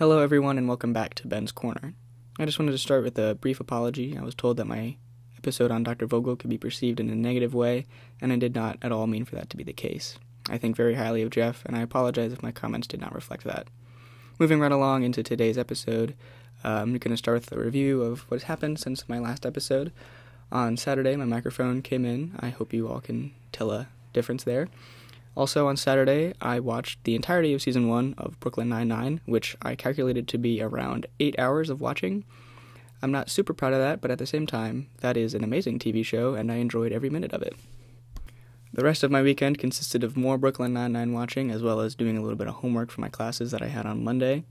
Hello, everyone, and welcome back to Ben's Corner. I just wanted to start with a brief apology. I was told that my episode on Dr. Vogel could be perceived in a negative way, and I did not at all mean for that to be the case. I think very highly of Jeff, and I apologize if my comments did not reflect that. Moving right along into today's episode, I'm going to start with a review of what has happened since my last episode. On Saturday, my microphone came in. I hope you all can tell a difference there. Also, on Saturday, I watched the entirety of season one of Brooklyn Nine-Nine, which I calculated to be around eight hours of watching. I'm not super proud of that, but at the same time, that is an amazing TV show, and I enjoyed every minute of it. The rest of my weekend consisted of more Brooklyn Nine-Nine watching, as well as doing a little bit of homework for my classes that I had on Monday.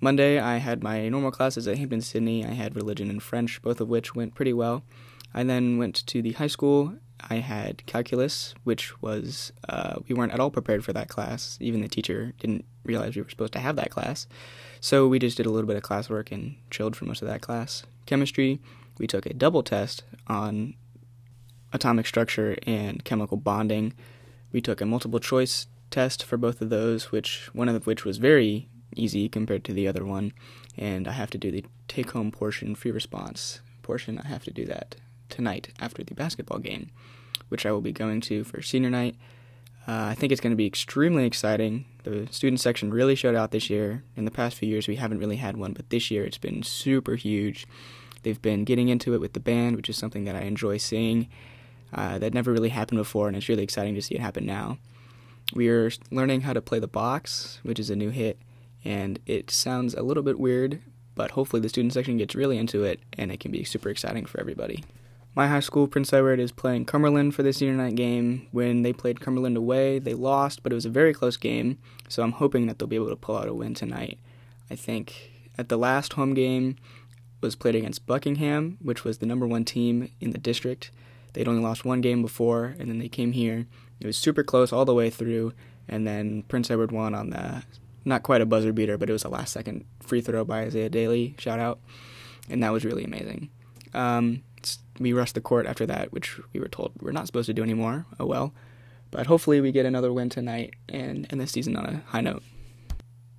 Monday, I had my normal classes at Hampden Sydney. I had religion and French, both of which went pretty well. I then went to the high school I had calculus, which was, uh, we weren't at all prepared for that class. Even the teacher didn't realize we were supposed to have that class. So we just did a little bit of classwork and chilled for most of that class. Chemistry, we took a double test on atomic structure and chemical bonding. We took a multiple choice test for both of those, which one of which was very easy compared to the other one. And I have to do the take home portion free response portion. I have to do that tonight after the basketball game, which I will be going to for senior night. Uh, I think it's going to be extremely exciting. The student section really showed out this year. In the past few years, we haven't really had one, but this year it's been super huge. They've been getting into it with the band, which is something that I enjoy seeing. Uh, that never really happened before, and it's really exciting to see it happen now. We are learning how to play the box, which is a new hit, and it sounds a little bit weird, but hopefully the student section gets really into it, and it can be super exciting for everybody. My high school, Prince Edward, is playing Cumberland for this senior night game. When they played Cumberland away, they lost, but it was a very close game, so I'm hoping that they'll be able to pull out a win tonight. I think at the last home game was played against Buckingham, which was the number one team in the district. They'd only lost one game before, and then they came here. It was super close all the way through, and then Prince Edward won on the not quite a buzzer beater, but it was a last second free throw by Isaiah Daly. Shout out, and that was really amazing. Um, we rushed the court after that, which we were told we're not supposed to do anymore. Oh well. But hopefully we get another win tonight and end the season on a high note.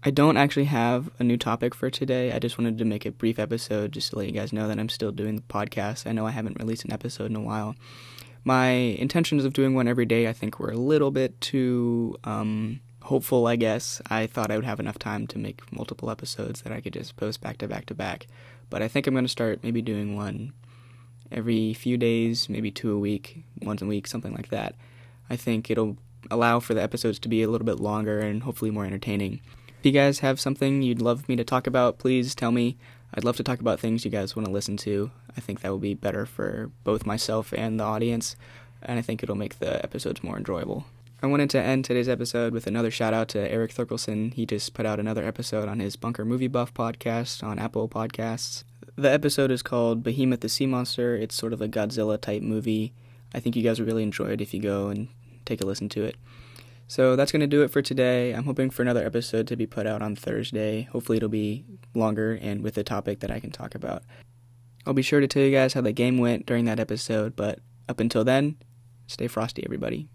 I don't actually have a new topic for today. I just wanted to make a brief episode just to let you guys know that I'm still doing the podcast. I know I haven't released an episode in a while. My intentions of doing one every day, I think, were a little bit too um, hopeful, I guess. I thought I would have enough time to make multiple episodes that I could just post back to back to back. But I think I'm going to start maybe doing one every few days, maybe two a week, once a week, something like that. I think it'll allow for the episodes to be a little bit longer and hopefully more entertaining. If you guys have something you'd love me to talk about, please tell me. I'd love to talk about things you guys want to listen to. I think that will be better for both myself and the audience, and I think it'll make the episodes more enjoyable. I wanted to end today's episode with another shout out to Eric Thurkelson. He just put out another episode on his Bunker Movie Buff podcast on Apple Podcasts. The episode is called Behemoth the Sea Monster. It's sort of a Godzilla type movie. I think you guys will really enjoy it if you go and take a listen to it. So that's going to do it for today. I'm hoping for another episode to be put out on Thursday. Hopefully, it'll be longer and with a topic that I can talk about. I'll be sure to tell you guys how the game went during that episode, but up until then, stay frosty, everybody.